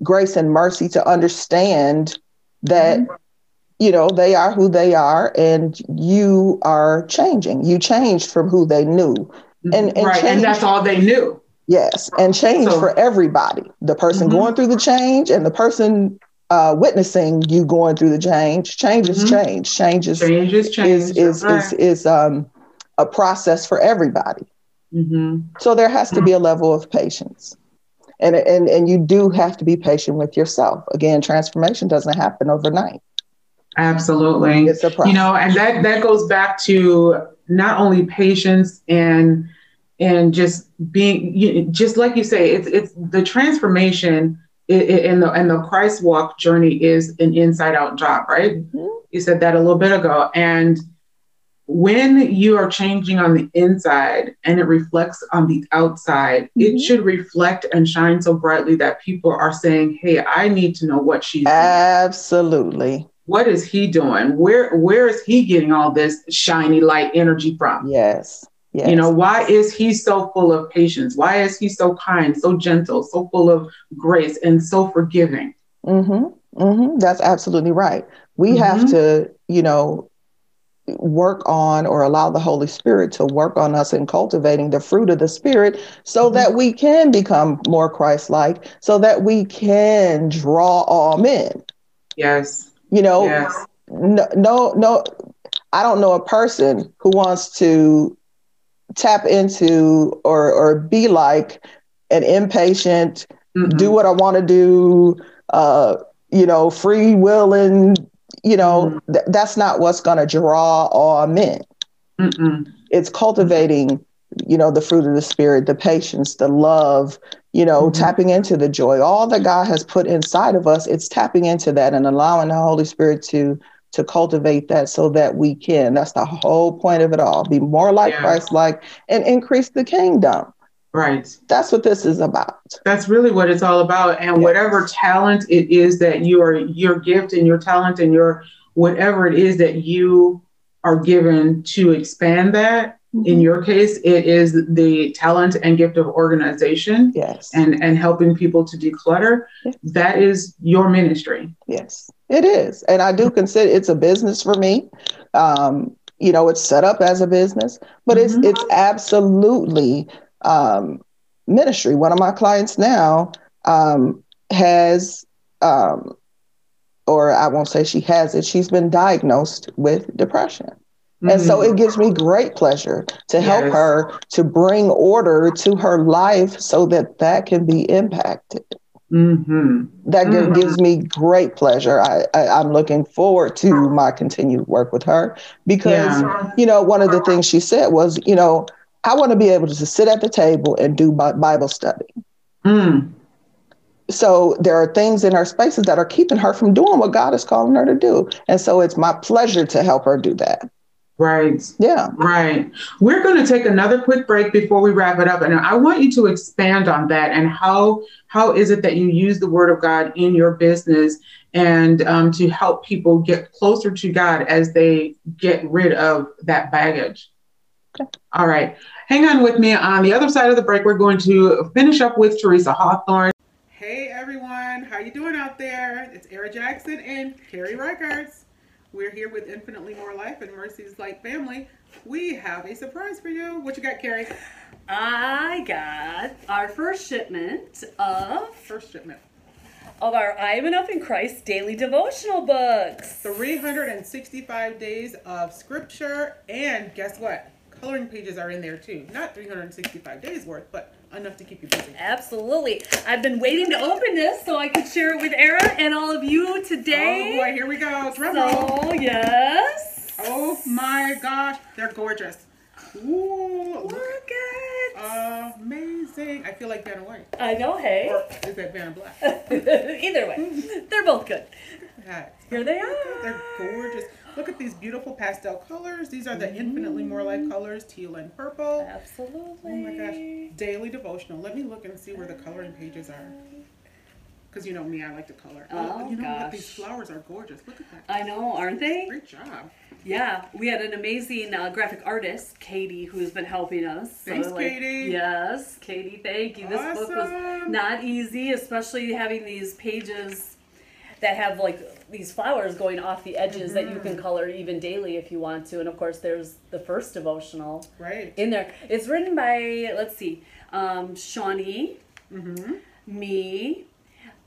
grace and mercy to understand that mm-hmm you know, they are who they are and you are changing. You changed from who they knew. And, and right, and that's all they knew. Yes, and change so, for everybody. The person mm-hmm. going through the change and the person uh, witnessing you going through the change. changes mm-hmm. change. Change is change is. Is is, right. is, is, um, a process for everybody. Mm-hmm. So there has to be a level of patience. And, and and you do have to be patient with yourself. Again, transformation doesn't happen overnight. Absolutely. It's a process. You know, and that that goes back to not only patience and and just being just like you say, it's it's the transformation in the and the Christ walk journey is an inside out job, right? Mm-hmm. You said that a little bit ago, and when you are changing on the inside and it reflects on the outside, mm-hmm. it should reflect and shine so brightly that people are saying, "Hey, I need to know what she's." Absolutely. Doing what is he doing? Where where is he getting all this shiny light energy from? Yes. Yes. You know, why is he so full of patience? Why is he so kind, so gentle, so full of grace, and so forgiving? Mm-hmm. Mm-hmm. That's absolutely right. We mm-hmm. have to, you know, work on or allow the Holy Spirit to work on us in cultivating the fruit of the Spirit so mm-hmm. that we can become more Christ like, so that we can draw all men. Yes. You know, yes. no, no, no, I don't know a person who wants to tap into or or be like an impatient, mm-hmm. do what I want to do, uh, you know, free willing, you know, mm-hmm. th- that's not what's going to draw all men. Mm-mm. It's cultivating, you know, the fruit of the spirit, the patience, the love, you know, mm-hmm. tapping into the joy, all that God has put inside of us, it's tapping into that and allowing the Holy Spirit to to cultivate that so that we can. That's the whole point of it all. Be more like yeah. Christ like and increase the kingdom. Right. That's what this is about. That's really what it's all about. And yes. whatever talent it is that you are your gift and your talent and your whatever it is that you are given to expand that, Mm-hmm. In your case, it is the talent and gift of organization. Yes. And and helping people to declutter. Yes. That is your ministry. Yes, it is. And I do consider it's a business for me. Um, you know, it's set up as a business, but mm-hmm. it's it's absolutely um, ministry. One of my clients now um, has um, or I won't say she has it, she's been diagnosed with depression. Mm-hmm. And so it mm-hmm. gives me great pleasure to help yes. her to bring order to her life so that that can be impacted. Mm-hmm. That mm-hmm. gives me great pleasure. I, I, am looking forward to my continued work with her because, yeah. you know, one of the things she said was, you know, I want to be able to sit at the table and do Bible study. Mm. So there are things in her spaces that are keeping her from doing what God is calling her to do. And so it's my pleasure to help her do that. Right. Yeah. Right. We're going to take another quick break before we wrap it up, and I want you to expand on that and how how is it that you use the Word of God in your business and um, to help people get closer to God as they get rid of that baggage. Okay. All right. Hang on with me. On the other side of the break, we're going to finish up with Teresa Hawthorne. Hey everyone. everyone. How you doing out there? It's Era Jackson and Carrie Reichertz. We're here with Infinitely More Life and Mercy's Light Family. We have a surprise for you. What you got, Carrie? I got our first shipment of First shipment. of our I Am Enough in Christ daily devotional books. 365 days of scripture, and guess what? Coloring pages are in there too. Not 365 days worth, but enough to keep you busy. Absolutely. I've been waiting to open this so I could share it with Era and all of you today. Oh boy, here we go. Drum roll. So, yes. Oh my gosh, they're gorgeous. Ooh, look. Look at Amazing. I feel like Vanna White. I know, hey. Or is that Vanna Black? Either way, they're both good. Here they are. They're gorgeous. Look at these beautiful pastel colors. These are the infinitely more light colors, teal and purple. Absolutely. Oh my gosh. Daily devotional. Let me look and see where the coloring pages are. Because you know me, I like to color. Oh, you know what? gosh. These flowers are gorgeous. Look at that. I know, aren't they? Great job. Yeah, we had an amazing uh, graphic artist, Katie, who's been helping us. Thanks, Katie. Yes, Katie, thank you. This book was not easy, especially having these pages that have like these flowers going off the edges that you Mm-hmm. can color even daily if you want to. And of course, there's the first devotional Right. in there. It's written by, let's see, um, Shawnee, Mm-hmm. me,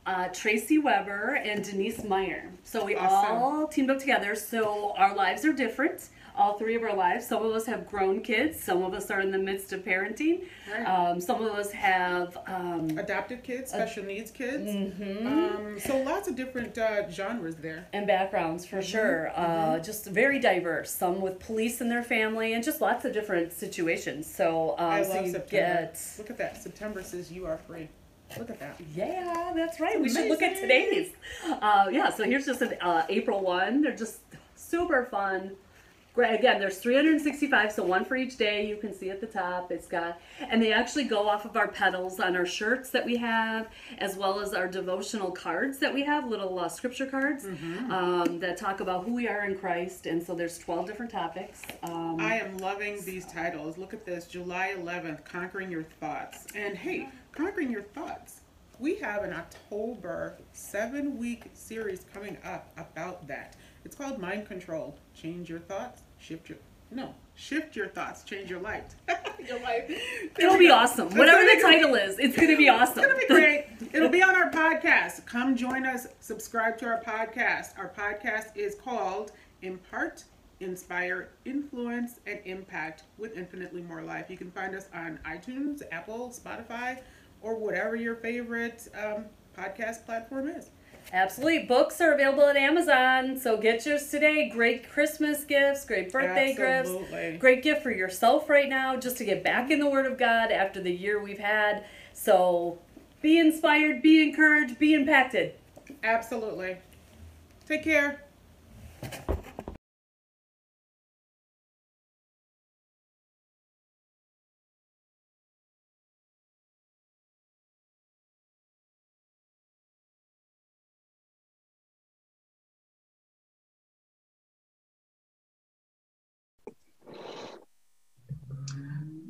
uh, Tracy Weber, and Denise Meyer. So we Awesome. all teamed up together. So our lives are different. All three of our lives. Some of us have grown kids. Some of us are in the midst of parenting. Right. Um, some of us have. Um, Adopted kids, special needs kids. Mm-hmm. Um, so lots of different uh, genres there. and backgrounds for sure. Uh, just very diverse. Some with police in their family, and just lots of different situations. So, um, I so love you September. get Look at that. September says you are free. Look at that. Yeah, that's right. It's we should look at today's. Uh, yeah, so here's just an uh, April one. They're just super fun. Again, there's 365, so one for each day. You can see at the top. It's got, and they actually go off of our petals on our shirts that we have, as well as our devotional cards that we have, little uh, scripture cards Mm-hmm. um, that talk about who we are in Christ. And so there's 12 different topics. Um, I am loving these titles. Look at this July 11th, Conquering Your Thoughts. And hey, Conquering Your Thoughts. We have an October seven week series coming up about that. It's called Mind Control. Change your thoughts, shift your. No, shift your thoughts, change your life. your life. It'll be go. awesome. It's Whatever gonna the title is, it's going to be awesome. It's gonna be great. It'll be on our podcast. Come join us. Subscribe to our podcast. Our podcast is called Impart, Inspire, Influence, and Impact with Infinitely More Life. You can find us on iTunes, Apple, Spotify, or whatever your favorite um, podcast platform is. Absolutely. Books are available at Amazon, so get yours today. Great Christmas gifts, great birthday Absolutely. gifts, great gift for yourself right now just to get back in the Word of God after the year we've had. So be inspired, be encouraged, be impacted. Absolutely. Take care.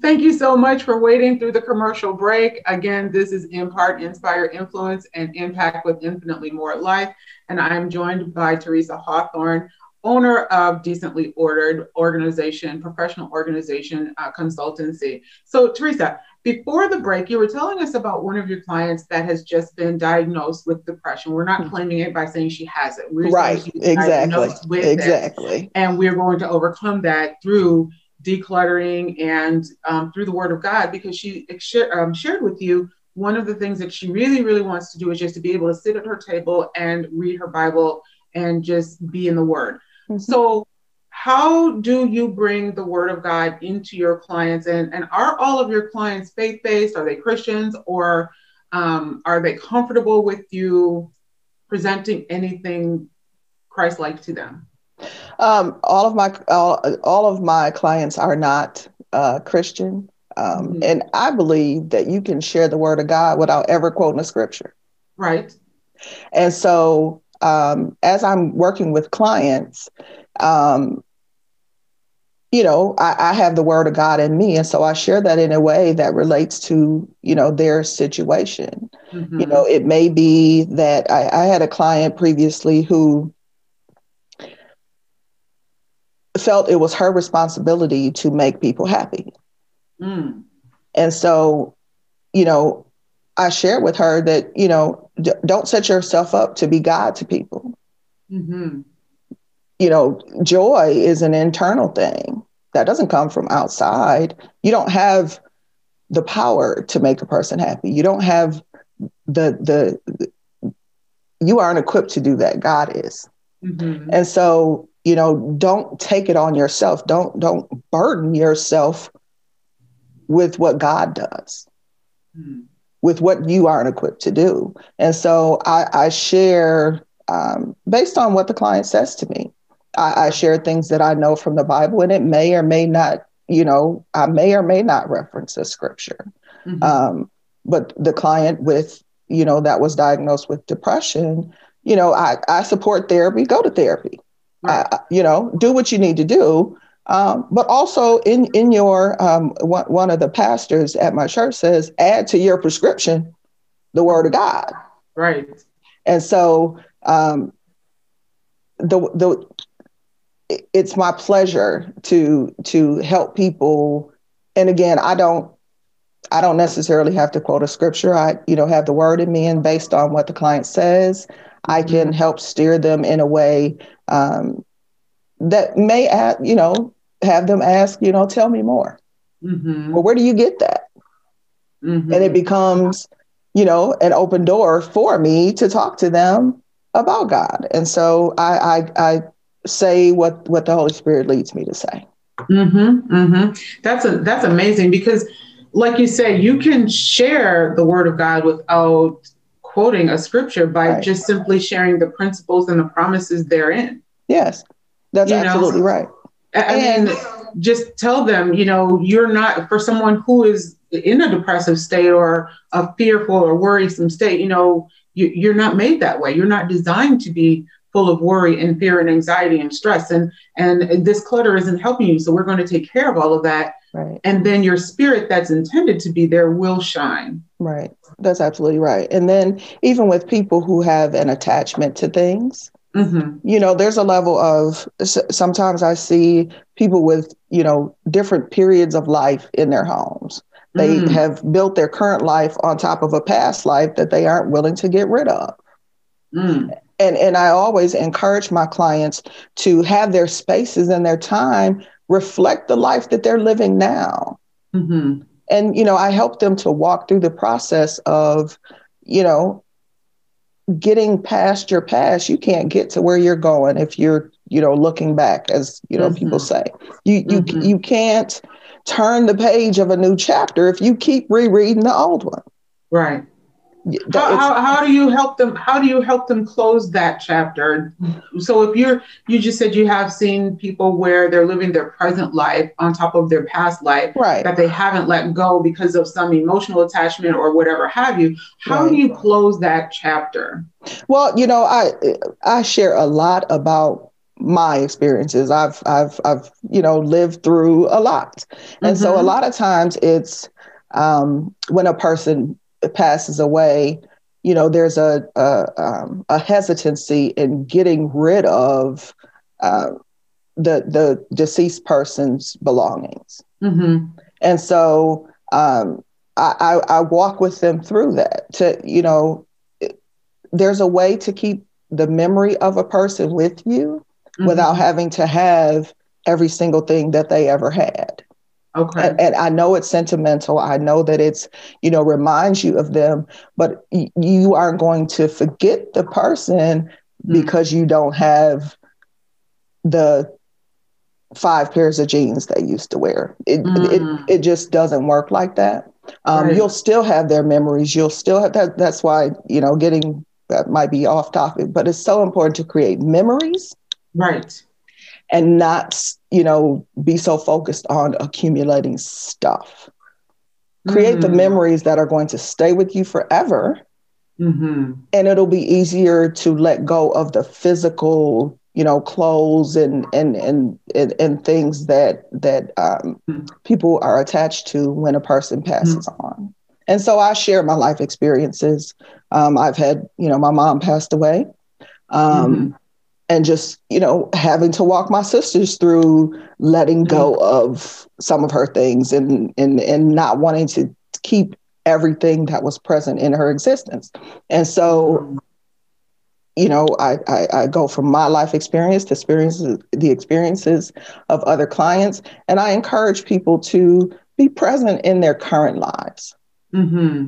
Thank you so much for waiting through the commercial break. Again, this is Impart, Inspire, Influence, and Impact with Infinitely More Life. And I am joined by Teresa Hawthorne, owner of Decently Ordered Organization, professional organization uh, consultancy. So, Teresa, before the break, you were telling us about one of your clients that has just been diagnosed with depression. We're not claiming it by saying she has it. We're saying right. Exactly. with it Exactly. and we're going to overcome that through decluttering and um, through the word of god because she ex- um, shared with you one of the things that she really really wants to do is just to be able to sit at her table and read her bible and just be in the word. Mhm. so how do you bring the word of god into your clients? And, and are all of your clients faith-based? Are they christians? Or um, are they comfortable with you presenting anything christ-like to them Um, all of my all, all of my clients are not uh, Christian, um, Mhm. and I believe that you can share the word of God without ever quoting a scripture. right And so, um, as I'm working with clients, um, you know, I, I, have the word of God in me. And so I share that in a way that relates to, you know, their situation. Mm-hmm. You know, it may be that I, I had a client previously who felt it was her responsibility to make people happy. Mm. And so, you know, I shared with her that, you know, d- don't set yourself up to be God to people. Mm-hmm you know, joy is an internal thing that doesn't come from outside. You don't have the power to make a person happy. You don't have the the, the you aren't equipped to do that. God is. Mm-hmm. And so, you know, don't take it on yourself. Don't don't burden yourself with what God does. Mm-hmm. With what you aren't equipped to do. And so I, I share um, based on what the client says to me. I, I share things that I know from the Bible, and it may or may not, you know, I may or may not reference a scripture. Mm-hmm. Um, but the client with, you know, that was diagnosed with depression, you know, I, I support therapy, go to therapy. Right. I, you know, do what you need to do. Um, but also in in your um, one, one of the pastors at my church says add to your prescription the word of God. Right. And so um, the the it's my pleasure to to help people and again i don't i don't necessarily have to quote a scripture i you know have the word in me and based on what the client says i can help steer them in a way um, that may add, you know have them ask you know tell me more mm-hmm. well where do you get that mm-hmm. and it becomes you know an open door for me to talk to them about god and so i i, I say what what the Holy Spirit leads me to say. Mm-hmm, mm-hmm. That's a that's amazing because, like you said, you can share the Word of God without quoting a scripture by right. just simply sharing the principles and the promises therein. Yes, that's you absolutely know? right. I and, mean, just tell them, you know, you're not for someone who is in a depressive state or a fearful or worrisome state. You know, you, you're not made that way. You're not designed to be full of worry and fear and anxiety and stress and and this clutter isn't helping you so we're going to take care of all of that right and then your spirit that's intended to be there will shine right that's absolutely right and then even with people who have an attachment to things mm-hmm. you know there's a level of sometimes i see people with you know different periods of life in their homes they mm. have built their current life on top of a past life that they aren't willing to get rid of mm and and I always encourage my clients to have their spaces and their time reflect the life that they're living now. Mm-hmm. And you know, I help them to walk through the process of, you know, getting past your past. You can't get to where you're going if you're, you know, looking back, as you know, mm-hmm. people say. You you mm-hmm. you can't turn the page of a new chapter if you keep rereading the old one. Right how, how, how, do you help them how do you help them close that chapter so if you're you just said you have seen people where they're living their present life on top of their past life right. that they haven't let go because of some emotional attachment or whatever have you how right. do you close that chapter well you know i i share a lot about my experiences i've i've i've you know lived through a lot and mm-hmm. so a mm-hmm. lot of times it's um, when a person passes away, you know, there's a a, um, a hesitancy in getting rid of uh, the the deceased person's belongings, mm-hmm. and so um, I, I, I walk with them through that. To you know, there's a way to keep the memory of a person with you mm-hmm. without having to have every single thing that they ever had. Okay. And, and, I know it's sentimental. I know that it's, you know, reminds you of them, but y- you aren't going to forget the person mm. because you don't have the five pairs of jeans they used to wear. It, mm. it, it just doesn't work like that. Um, right. You'll still have their memories. You'll still have that. That's why, you know, getting that might be off topic, but it's so important to create memories. Right and not, you know, be so focused on accumulating stuff. Create mm-hmm. the memories that are going to stay with you forever. Mm-hmm. And it'll be easier to let go of the physical, you know, clothes and and and and, and things that that um, mm-hmm. people are attached to when a person passes mm-hmm. on. And so I share my life experiences. Um, I've had, you know, my mom passed away. Um, mm-hmm. And just, you know, having to walk my sisters through letting go mm-hmm. of some of her things and, and, and not wanting to keep everything that was present in her existence. And so mm-hmm you know, I, I, I, go from my life experience to experiences, the experiences of other clients, and I encourage people to be present in their current lives. Mm-hmm.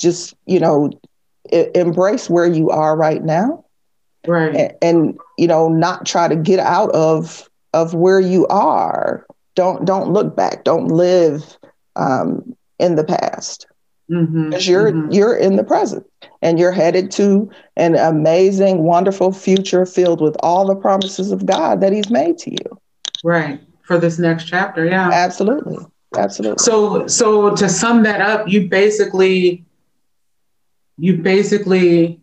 Just, you know, embrace where you are right now. Right. And, and, you know, not try to get out of of where you are. Don't don't look back. Don't live um, in the past. Mm-hmm, because you're mm-hmm. you're in the present and you're headed to an amazing wonderful future filled with all the promises of god that he's made to you right for this next chapter yeah absolutely absolutely so so to sum that up you basically you basically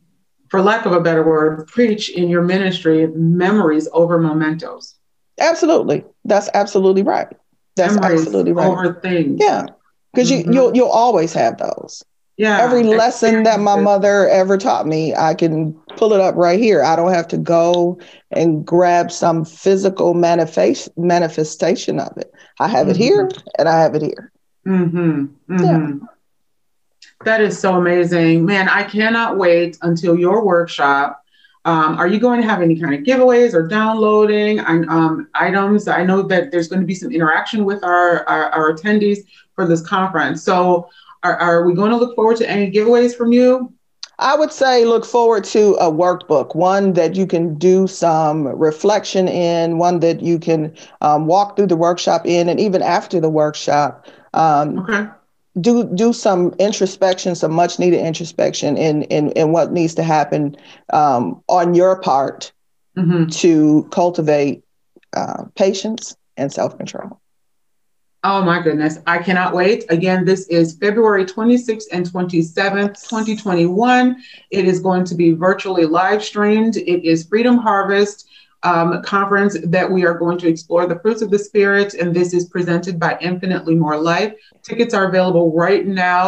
for lack of a better word preach in your ministry memories over mementos absolutely that's absolutely right that's memories absolutely right over things yeah because mm-hmm. you you'll you'll always have those. Yeah. Every lesson that my mother ever taught me, I can pull it up right here. I don't have to go and grab some physical manifest manifestation of it. I have mm-hmm. it here and I have it here. Mm-hmm. Mm-hmm. Yeah. That is so amazing. Man, I cannot wait until your workshop. Um, are you going to have any kind of giveaways or downloading um, items? I know that there's going to be some interaction with our, our, our attendees for this conference. So are, are we going to look forward to any giveaways from you? I would say look forward to a workbook, one that you can do some reflection in, one that you can um, walk through the workshop in, and even after the workshop, um, okay. Do do some introspection, some much needed introspection in in, in what needs to happen um, on your part mm-hmm. to cultivate uh, patience and self control. Oh my goodness. I cannot wait. Again, this is February 26th and 27th, 2021. It is going to be virtually live streamed. It is Freedom Harvest um, conference that we are going to explore the fruits of the Spirit. And this is presented by Infinitely More Life. Tickets are available right now.